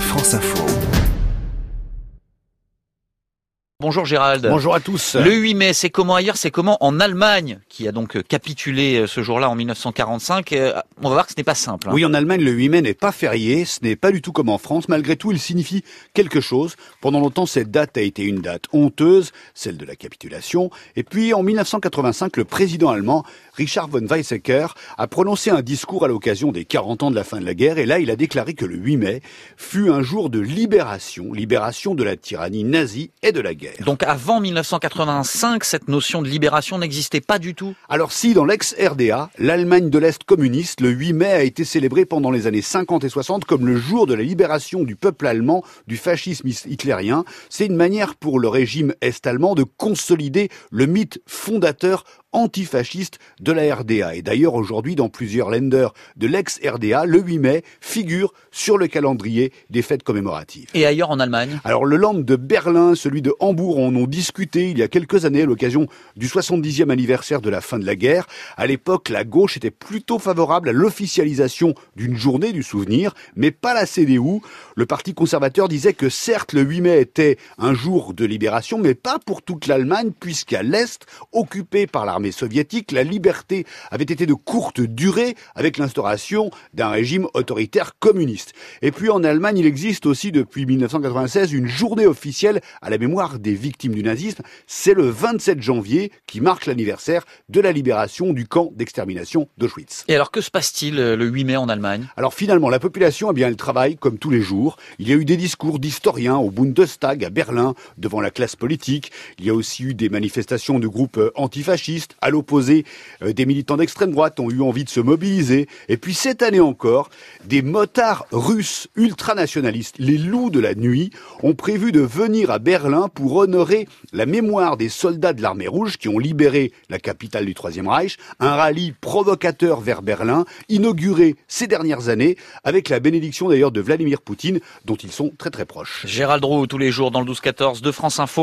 France Info. Bonjour Gérald. Bonjour à tous. Le 8 mai, c'est comment ailleurs C'est comment en Allemagne, qui a donc capitulé euh, ce jour-là en 1945 euh, On va voir que ce n'est pas simple. hein. Oui, en Allemagne, le 8 mai n'est pas férié, ce n'est pas du tout comme en France. Malgré tout, il signifie quelque chose. Pendant longtemps, cette date a été une date honteuse, celle de la capitulation. Et puis, en 1985, le président allemand, Richard von Weizsäcker, a prononcé un discours à l'occasion des 40 ans de la fin de la guerre. Et là, il a déclaré que le 8 mai fut un jour de libération, libération de la tyrannie nazie et de la guerre. Donc avant 1985, cette notion de libération n'existait pas du tout. Alors si dans l'ex-RDA, l'Allemagne de l'Est communiste, le 8 mai a été célébré pendant les années 50 et 60 comme le jour de la libération du peuple allemand du fascisme hitlérien, c'est une manière pour le régime est-allemand de consolider le mythe fondateur antifasciste de la RDA. Et d'ailleurs, aujourd'hui, dans plusieurs lenders de l'ex-RDA, le 8 mai figure sur le calendrier des fêtes commémoratives. Et ailleurs en Allemagne? Alors, le land de Berlin, celui de Hambourg en ont discuté il y a quelques années à l'occasion du 70e anniversaire de la fin de la guerre. À l'époque, la gauche était plutôt favorable à l'officialisation d'une journée du souvenir, mais pas la CDU. Le parti conservateur disait que certes, le 8 mai était un jour de libération, mais pas pour toute l'Allemagne, puisqu'à l'Est, occupé par l'armée soviétique, la liberté avait été de courte durée avec l'instauration d'un régime autoritaire communiste. Et puis en Allemagne, il existe aussi depuis 1996 une journée officielle à la mémoire des victimes du nazisme. C'est le 27 janvier qui marque l'anniversaire de la libération du camp d'extermination d'Auschwitz. Et alors que se passe-t-il euh, le 8 mai en Allemagne? Alors finalement, la population, eh bien, elle travaille comme tous les jours. Il y a eu des discours d'historiens au Bundestag à Berlin devant la classe politique. Il y a aussi eu des manifestations de groupes euh, antifascistes. À l'opposé, euh, des militants d'extrême droite ont eu envie de se mobiliser. Et puis cette année encore, des motards russes ultranationalistes, les loups de la nuit, ont prévu de venir à Berlin pour honorer la mémoire des soldats de l'armée rouge qui ont libéré la capitale du Troisième Reich. Un rallye provocateur vers Berlin, inauguré ces dernières années, avec la bénédiction d'ailleurs de Vladimir Poutine, dont ils sont très très proches. Gérald Roux tous les jours dans le 12-14 de France Info.